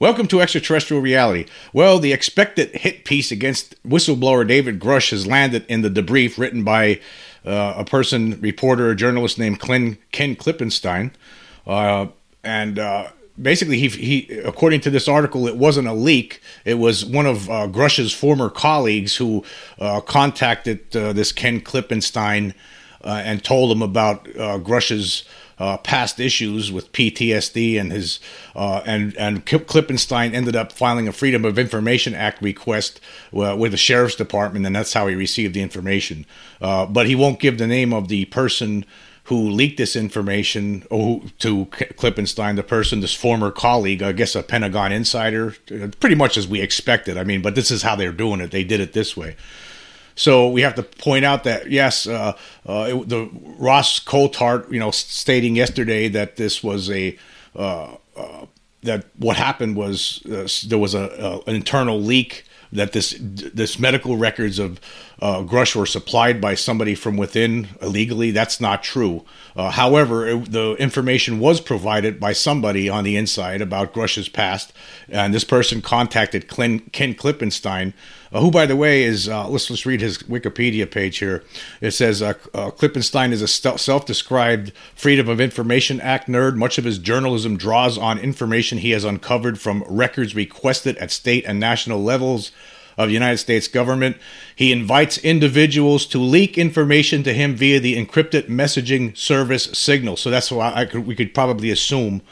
Welcome to Extraterrestrial Reality. Well, the expected hit piece against whistleblower David Grusch has landed in the debrief written by uh, a person, reporter, a journalist named Ken, Ken Klippenstein. Uh, and uh, basically, he, he, according to this article, it wasn't a leak. It was one of uh, Grusch's former colleagues who uh, contacted uh, this Ken Klippenstein and told him about Grusch's uh, past issues with PTSD and his uh, and and Klippenstein ended up filing a Freedom of Information Act request uh, with the sheriff's department, and that's how he received the information. Uh, but he won't give the name of the person who leaked this information to Klippenstein, the person, this former colleague, I guess a Pentagon insider, pretty much as we expected. I mean, but this is how they're doing it. They did it this way. So we have to point out that yes, uh, uh, it, the Ross Coulthart, you know, stating yesterday that this was a uh, uh that what happened was uh, there was a, an internal leak that this this medical records of uh, Grusch were supplied by somebody from within illegally. That's not true. Uh, however, it, the information was provided by somebody on the inside about Grusch's past, and this person contacted Ken, Ken Klippenstein, uh, who, by the way, is uh, let's let's read his Wikipedia page here. It says uh, uh, Klippenstein is a self-described Freedom of Information Act nerd. Much of his journalism draws on information he has uncovered from records requested at state and national levels of the United States government. He invites individuals to leak information to him via the encrypted messaging service Signal. So that's why I could, we could probably assume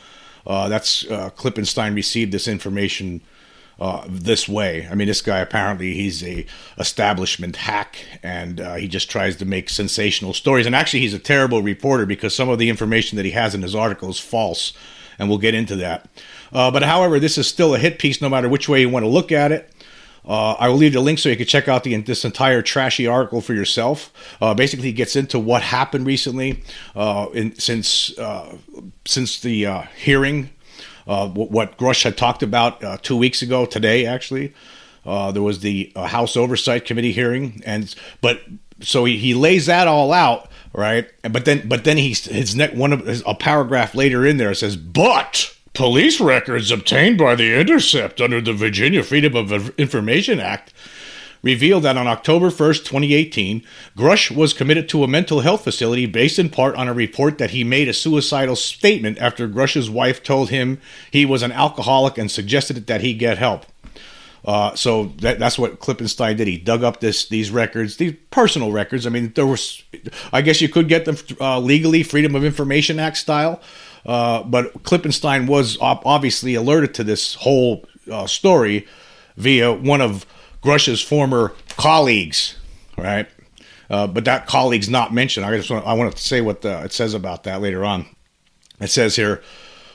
uh, that's uh, Klippenstein received this information uh, this way. I mean, this guy apparently he's a establishment hack, and uh, he just tries to make sensational stories. And actually, he's a terrible reporter because some of the information that he has in his article is false, and we'll get into that. Uh, but however, this is still a hit piece, no matter which way you want to look at it. Uh, I will leave the link so you can check out the, this entire trashy article for yourself. Uh, basically, it gets into what happened recently uh, in, since uh, since the uh, hearing, uh, what Grusch had talked about two weeks ago today. Actually, there was the House Oversight Committee hearing, and but so he, he lays that all out right, but then but then he's his one of his, a paragraph later in there says but Police records obtained by The Intercept under the Virginia Freedom of Information Act revealed that on October 1st, 2018, Grusch was committed to a mental health facility based in part on a report that he made a suicidal statement after Grusch's wife told him he was an alcoholic and suggested that he get help. Uh, so that, that's what Klippenstein did. He dug up this these records, these personal records. I mean, there was, I guess you could get them uh, legally, Freedom of Information Act style. Uh, but Klippenstein was obviously alerted to this whole uh, story via one of Grusch's former colleagues, right? Uh, but that colleague's not mentioned. I just want, I want to say what the, it says about that later on. It says here,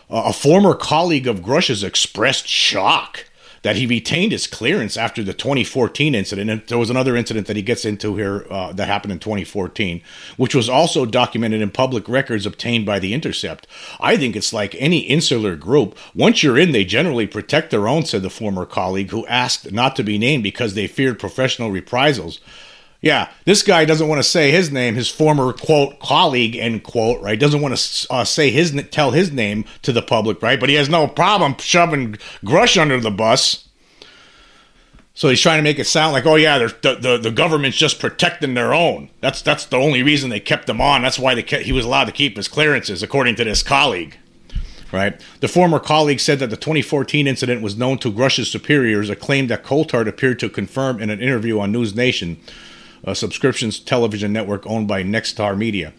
a former colleague of Grusch's expressed shock that he retained his clearance after the 2014 incident. And there was another incident that he gets into here uh, that happened in 2014, which was also documented in public records obtained by the Intercept. I think it's like any insular group. Once you're in, they generally protect their own, said the former colleague who asked not to be named because they feared professional reprisals. Yeah, this guy doesn't want to say his name, his former quote colleague end quote, right? Doesn't want to uh, say his tell his name to the public, right? But he has no problem shoving Grusch under the bus. So he's trying to make it sound like, oh yeah, the, the the government's just protecting their own. That's that's the only reason they kept him on. That's why they kept, he was allowed to keep his clearances, according to this colleague. Right. The former colleague said that the 2014 incident was known to Grusch's superiors, a claim that Coulthart appeared to confirm in an interview on NewsNation a subscriptions television network owned by Nexstar Media.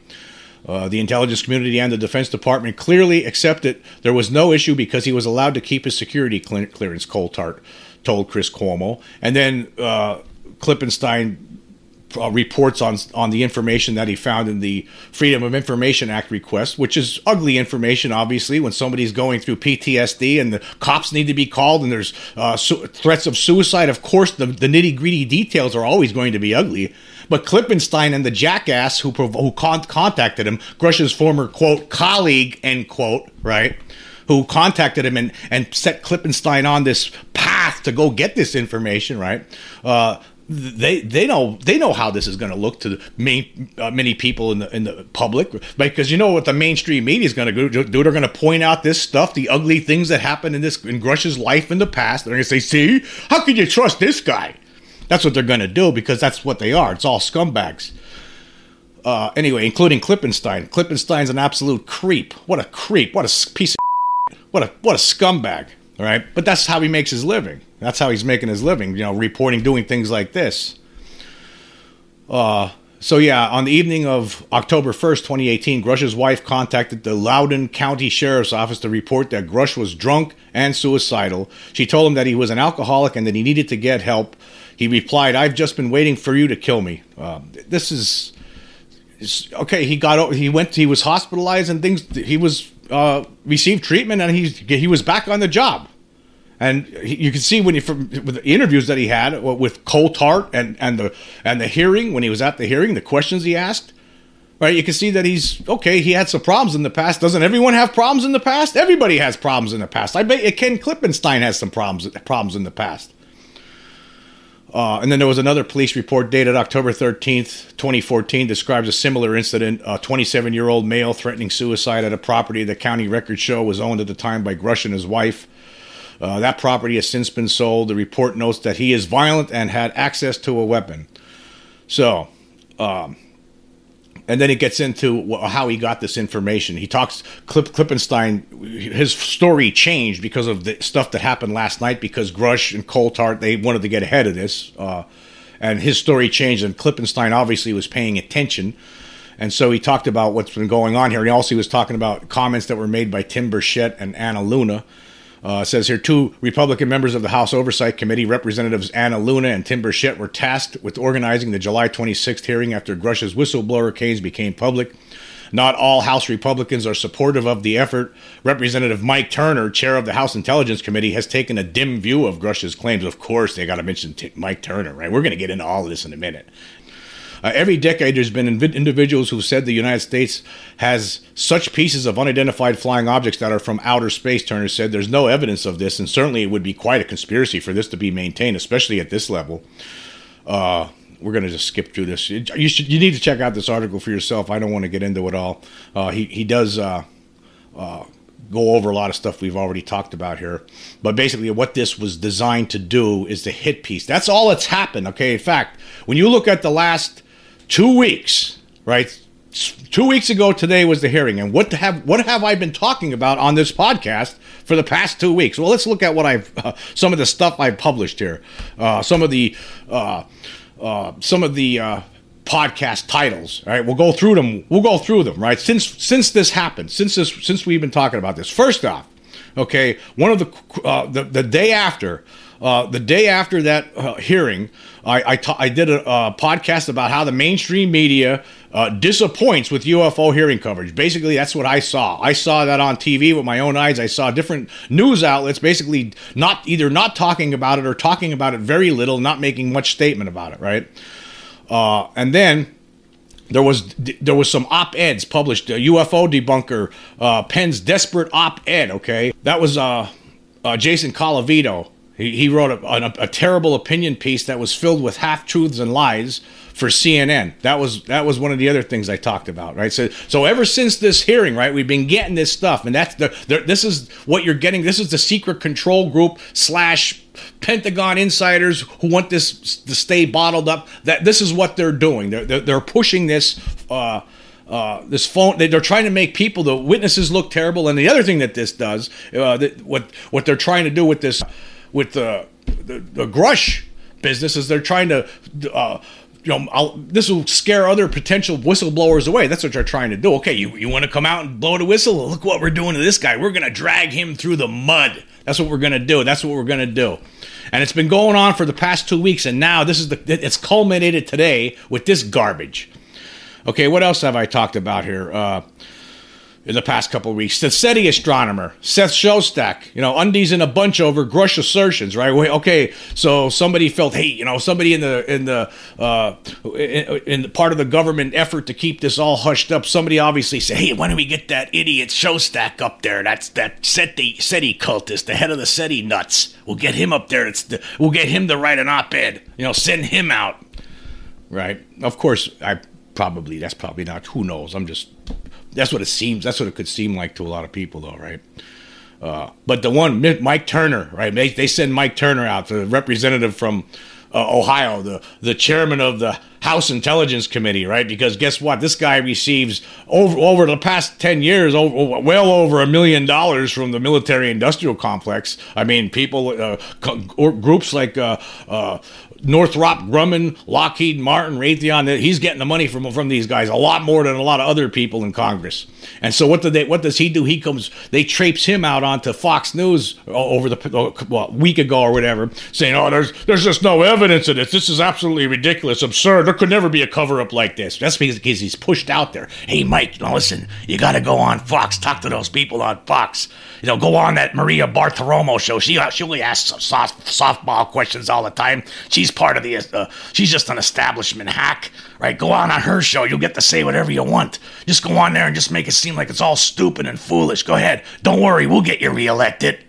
Uh, the intelligence community and the Defense Department clearly accepted there was no issue because he was allowed to keep his security clearance, Coulthart told Chris Cuomo. And then uh, Klippenstein uh, reports on on the information that he found in the Freedom of Information Act request, which is ugly information. Obviously, when somebody's going through PTSD and the cops need to be called and there's uh, su- threats of suicide, of course the, the nitty gritty details are always going to be ugly. But Klippenstein and the jackass who who con- contacted him, Grusch's former quote colleague end quote right, who contacted him and and set Klippenstein on this path to go get this information right. Uh, they they know they know how this is going to look to main, uh, many people in the in the public because you know what the mainstream media is going to do. They're going to point out this stuff, the ugly things that happened in this in Grusch's life in the past. They're going to say, "See, how can you trust this guy?" That's what they're going to do because that's what they are. It's all scumbags. Uh, anyway, including Klippenstein. Klippenstein's an absolute creep. What a creep! What a piece of what a what a scumbag. Right, but that's how he makes his living. That's how he's making his living. You know, reporting, doing things like this. Uh, so yeah, on the evening of October 1st, 2018, Grusch's wife contacted the Loudoun County Sheriff's Office to report that Grusch was drunk and suicidal. She told him that he was an alcoholic and that he needed to get help. He replied, "I've just been waiting for you to kill me." Uh, this is okay. He got he went he was hospitalized and things. He was uh, received treatment and he's he was back on the job. And he, you can see when he from with the interviews that he had with Coulthart and and the and the hearing when he was at the hearing, the questions he asked. Right, you can see that he's okay. He had some problems in the past. Doesn't everyone have problems in the past? Everybody has problems in the past. I bet Ken Klippenstein has some problems problems in the past. Uh, and then there was another police report dated October 13th, 2014, describes a similar incident. A 27 year old male threatening suicide at a property the county records show was owned at the time by Grusch and his wife. Uh, that property has since been sold. The report notes that he is violent and had access to a weapon. So, um, and then it gets into how he got this information. He talks Clip, Klippenstein. His story changed because of the stuff that happened last night. Because Grusch and Coulthart they wanted to get ahead of this, uh, and his story changed. And Klippenstein obviously was paying attention, and so he talked about what's been going on here. And also he was talking about comments that were made by Tim Burchett and Anna Luna uh, says here two Republican members of the House Oversight Committee, Representatives Anna Luna and Tim Burchett, were tasked with organizing the July 26th hearing after Grusch's whistleblower case became public. Not all House Republicans are supportive of the effort. Representative Mike Turner, chair of the House Intelligence Committee, has taken a dim view of Grusch's claims. Of course, they got to mention T- Mike Turner, right? We're going to get into all of this in a minute. Uh, every decade, there's been individuals who've said the United States has such pieces of unidentified flying objects that are from outer space. Turner said there's no evidence of this, and certainly it would be quite a conspiracy for this to be maintained, especially at this level. Uh, we're going to just skip through this. You should you need to check out this article for yourself. I don't want to get into it all. Uh, he he does uh, uh, go over a lot of stuff we've already talked about here. But basically, what this was designed to do is the hit piece. That's all that's happened. Okay. In fact, when you look at the last two weeks, right? Two weeks ago today was the hearing, and what have what have I been talking about on this podcast for the past two weeks? Well, let's look at what I've uh, some of the stuff I've published here, uh, some of the uh, uh some of the uh, podcast titles. All right, we'll go through them. We'll go through them. Right since since this happened, since this since we've been talking about this. First off, okay, one of the uh, the, the day after uh, the day after that uh, hearing, I, I, ta- I did a, a, podcast about how the mainstream media uh, disappoints with UFO hearing coverage. Basically, that's what I saw. I saw that on TV with my own eyes. I saw different news outlets basically not either not talking about it or talking about it very little, not making much statement about it. Right, uh, and then there was there was some op eds published. UFO debunker uh, Penn's desperate op ed. Okay, that was Jason Colavito he, he wrote a, a, a terrible opinion piece that was filled with half truths and lies for CNN. That was that was one of the other things I talked about, right? So so ever since this hearing, right, we've been getting this stuff, and that's the, the this is what you're getting. This is the secret control group slash Pentagon insiders who want this to stay bottled up. That this is what they're doing. They're they're, they're pushing this. Uh, uh, this phone they, are trying to make people the witnesses look terrible and the other thing that this does uh, that, what what they're trying to do with this with the the, the Grusch business is they're trying to. Uh, you know, I'll, this will scare other potential whistleblowers away. That's what they're trying to do. Okay, you, you want to come out and blow the whistle? Look what we're doing to this guy. We're going to drag him through the mud. That's what we're going to do. That's what we're going to do. And it's been going on for the past two weeks, and now this is the it's culminated today with this garbage. Okay, what else have I talked about here? Uh, in the past couple weeks. The SETI astronomer, Seth Shostak, you know, undies in a bunch over Grusch assertions, right? Wait, Okay, so somebody felt, hey, you know, somebody in the in the uh, in, in the part of the government effort to keep this all hushed up, somebody obviously said, hey, why don't we get that idiot Shostak up there? That's that SETI SETI cultist, the head of the SETI nuts. We'll get him up there. It's the, we'll get him to write an op-ed. You know, send him out. Right. Of course, I probably that's probably not. Who knows? I'm just that's what it seems. That's what it could seem like to a lot of people, though, right? Uh, but the one, Mike Turner, right? They, they send Mike Turner out, to the representative from uh, Ohio, the the chairman of the House Intelligence Committee, right? Because guess what? This guy receives over over the past ten years, over, well over a million dollars from the military-industrial complex. I mean, people, uh, co- groups like uh, uh, Northrop Grumman, Lockheed Martin, Raytheon, he's getting the money from from these guys a lot more than a lot of other people in Congress. And so what do they what does he do? He comes they traipse him out onto Fox News over the well, week ago or whatever, saying, "Oh, there's there's just no evidence of this. This is absolutely ridiculous, absurd. There could never be a cover up like this." That's because he's pushed out there. Hey, Mike, now listen, you got to go on Fox, talk to those people on Fox. You know, go on that Maria Bartiromo show. She she only asks soft, softball questions all the time. She's she's part of the, uh, she's just an establishment hack, right? Go on on her show. You'll get to say whatever you want. Just go on there and just make it seem like it's all stupid and foolish. Go ahead. Don't worry. We'll get you reelected.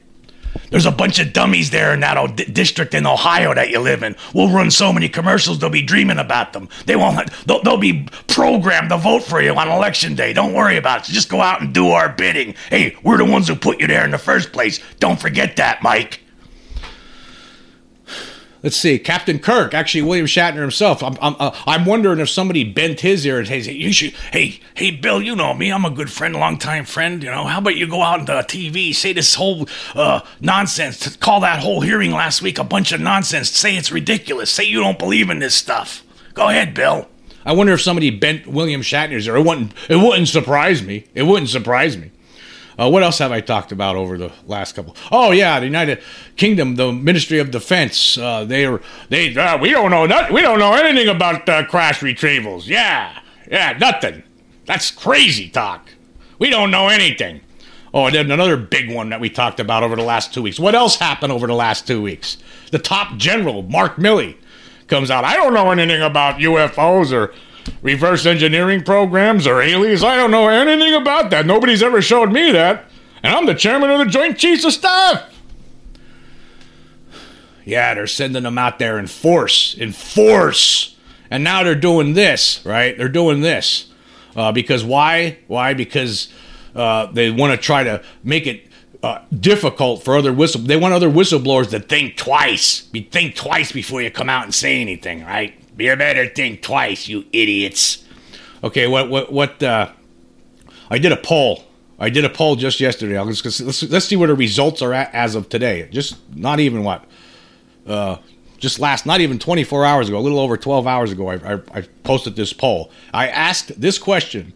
There's a bunch of dummies there in that old d- district in Ohio that you live in. We'll run so many commercials they'll be dreaming about them. They won't. They'll, they'll be programmed to vote for you on election day. Don't worry about it. Just go out and do our bidding. Hey, we're the ones who put you there in the first place. Don't forget that, Mike let's see, Captain Kirk, actually William Shatner himself. I'm, I'm, uh, I'm wondering if somebody bent his ear and says, hey, you should, hey, hey, Bill, you know me, I'm a good friend, long time friend. You know, how about you go out on the TV, say this whole uh, nonsense, call that whole hearing last week a bunch of nonsense, say it's ridiculous, say you don't believe in this stuff. Go ahead, Bill. I wonder if somebody bent William Shatner's ear. It wouldn't. It wouldn't surprise me. It wouldn't surprise me. Uh, what else have I talked about over the last couple? Oh yeah, the United Kingdom, the Ministry of Defense. Uh, they are they. Uh, we don't know nothing. We don't know anything about crash retrievals. Yeah, yeah, nothing. That's crazy talk. We don't know anything. Oh, and then another big one that we talked about over the last two weeks. What else happened over the last two weeks? The top general, Mark Milley, comes out. I don't know anything about UFOs or reverse engineering programs or aliens. I don't know anything about that. Nobody's ever showed me that. And I'm the chairman of the Joint Chiefs of Staff. Yeah, they're sending them out there in force, in force. And now they're doing this, right? They're doing this. Uh, because why? Why? Because uh, they want to try to make it uh, difficult for other whistle. They want other whistleblowers to think twice. Be think twice before you come out and say anything, right? You better think twice, you idiots. Okay, what what what? Uh, I did a poll. I did a poll just yesterday. Let's, let's, let's see where the results are at as of today. Just not even what, uh, just last, not even 24 hours ago, a little over 12 hours ago, I, I, I posted this poll. I asked this question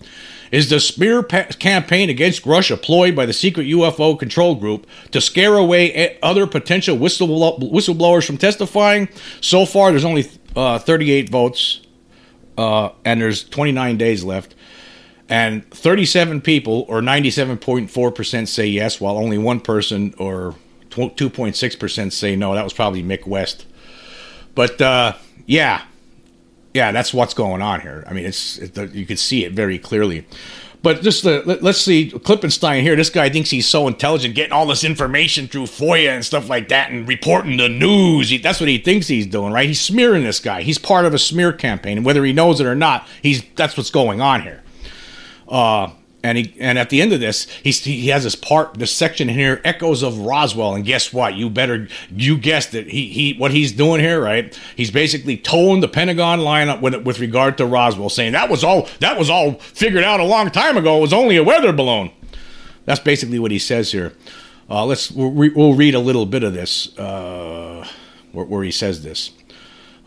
Is the smear pa- campaign against Russia ployed by the secret UFO control group to scare away other potential whistleblow- whistleblowers from testifying? So far, there's only uh, 38 votes, uh, and there's 29 days left. And 37 people, or 97.4%, say yes, while only one person, or 2.6%, say no. That was probably Mick West. But uh, yeah, yeah, that's what's going on here. I mean, it's it, you can see it very clearly. But just let, us see Klippenstein here. This guy thinks he's so intelligent, getting all this information through FOIA and stuff like that, and reporting the news. He, that's what he thinks he's doing, right? He's smearing this guy. He's part of a smear campaign, and whether he knows it or not, he's that's what's going on here. Uh, and he and at the end of this, he's, he has this part, this section here, echoes of Roswell. And guess what? You better you guessed it. He he what he's doing here, right? He's basically toeing the Pentagon line up with with regard to Roswell, saying that was all that was all figured out a long time ago. It was only a weather balloon. That's basically what he says here. Uh, let's we'll, we'll, read a little bit of this uh, where, where he says this.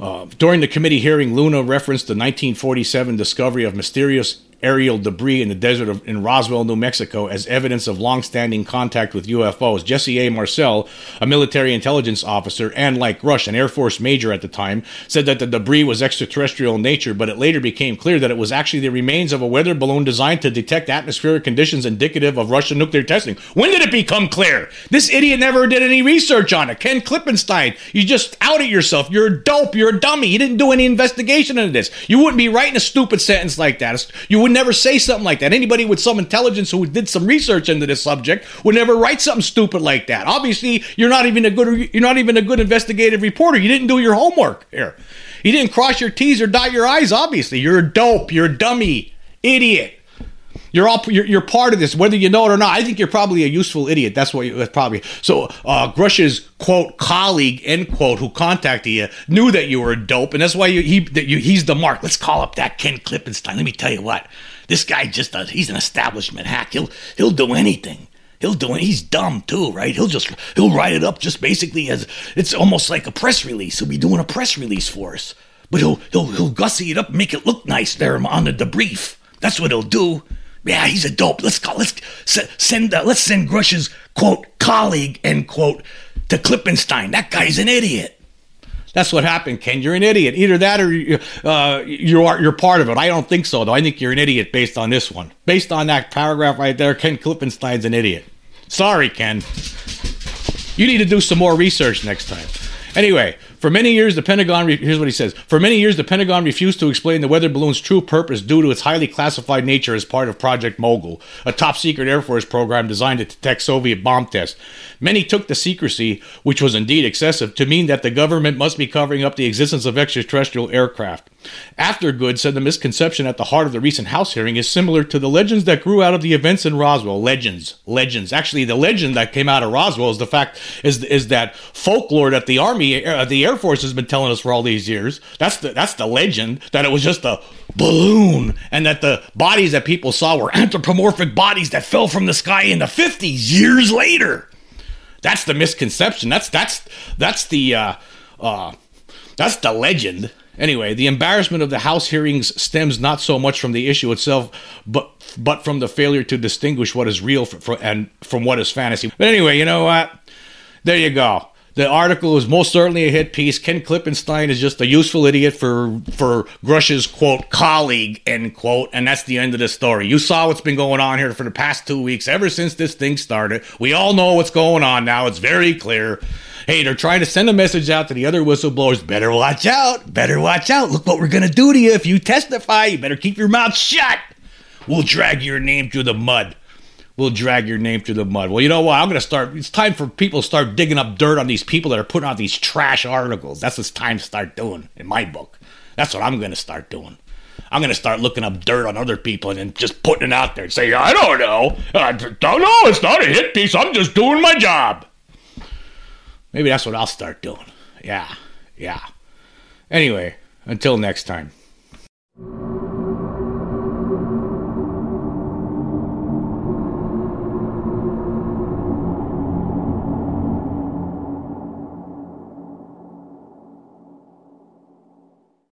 Uh, during the committee hearing, Luna referenced the 1947 discovery of mysterious aerial debris in the desert of, in Roswell, New Mexico, as evidence of long-standing contact with UFOs. Jesse A. Marcel, a military intelligence officer and, like Grusch, an Air Force major at the time, said that the debris was extraterrestrial in nature, but it later became clear that it was actually the remains of a weather balloon designed to detect atmospheric conditions indicative of Russian nuclear testing. When did it become clear? This idiot never did any research on it. Ken Klippenstein, you just outed yourself. You're a dope. You're a dummy. You didn't do any investigation into this. You wouldn't be writing a stupid sentence like that. You would never say something like that. Anybody with some intelligence who did some research into this subject would never write something stupid like that. Obviously, you're not even a good you're not even a good investigative reporter. You didn't do your homework here. You didn't cross your T's or dot your I's. Obviously, you're a dope. You're a dummy, idiot. You're all you're, you're part of this, whether you know it or not. I think you're probably a useful idiot. That's what you that's probably. So uh, Grusch's quote colleague end quote who contacted you knew that you were a dope, and that's why you, he that you, he's the mark. Let's call up that Ken Klippenstein. Let me tell you what, this guy just does. He's an establishment hack. He'll he'll do anything. He'll do it. He's dumb too, right? He'll just he'll write it up just basically as it's almost like a press release. He'll be doing a press release for us, but he'll he'll he'll gussy it up, make it look nice there on the debrief. That's what he'll do. Yeah, he's a dope. Let's call, Let's send. Uh, let's send Grusch's quote colleague end quote to Klippenstein. That guy's an idiot. That's what happened, Ken. You're an idiot. Either that or uh, you are you're part of it. I don't think so, though. I think you're an idiot based on this one. Based on that paragraph right there, Ken Klippenstein's an idiot. Sorry, Ken. You need to do some more research next time. Anyway, for many years, the Pentagon, re- here's what he says. For many years, the Pentagon refused to explain the weather balloon's true purpose due to its highly classified nature as part of Project Mogul, a top secret Air Force program designed to detect Soviet bomb tests. Many took the secrecy, which was indeed excessive, to mean that the government must be covering up the existence of extraterrestrial aircraft. Aftergood said the misconception at the heart of the recent House hearing is similar to the legends that grew out of the events in Roswell. Legends, legends. Actually, the legend that came out of Roswell is the fact is is that folklore that the Army, uh, the Air Force has been telling us for all these years. That's the that's the legend that it was just a balloon and that the bodies that people saw were anthropomorphic bodies that fell from the sky in the 50s years later. That's the misconception. That's that's that's the uh, uh, that's the legend. Anyway, the embarrassment of the House hearings stems not so much from the issue itself, but but from the failure to distinguish what is real for, for, and from what is fantasy. But anyway, you know what? There you go. The article is most certainly a hit piece. Ken Klippenstein is just a useful idiot for for Grusch's quote colleague end quote, and that's the end of the story. You saw what's been going on here for the past two weeks, ever since this thing started. We all know what's going on now. It's very clear. Hey, they're trying to send a message out to the other whistleblowers. Better watch out. Better watch out. Look what we're gonna do to you if you testify. You better keep your mouth shut. We'll drag your name through the mud will drag your name through the mud. Well, you know what? I'm going to start. It's time for people to start digging up dirt on these people that are putting out these trash articles. That's what's time to start doing in my book. That's what I'm going to start doing. I'm going to start looking up dirt on other people and then just putting it out there and say, I don't know. I don't know. It's not a hit piece. I'm just doing my job. Maybe that's what I'll start doing. Yeah. Yeah. Anyway, until next time.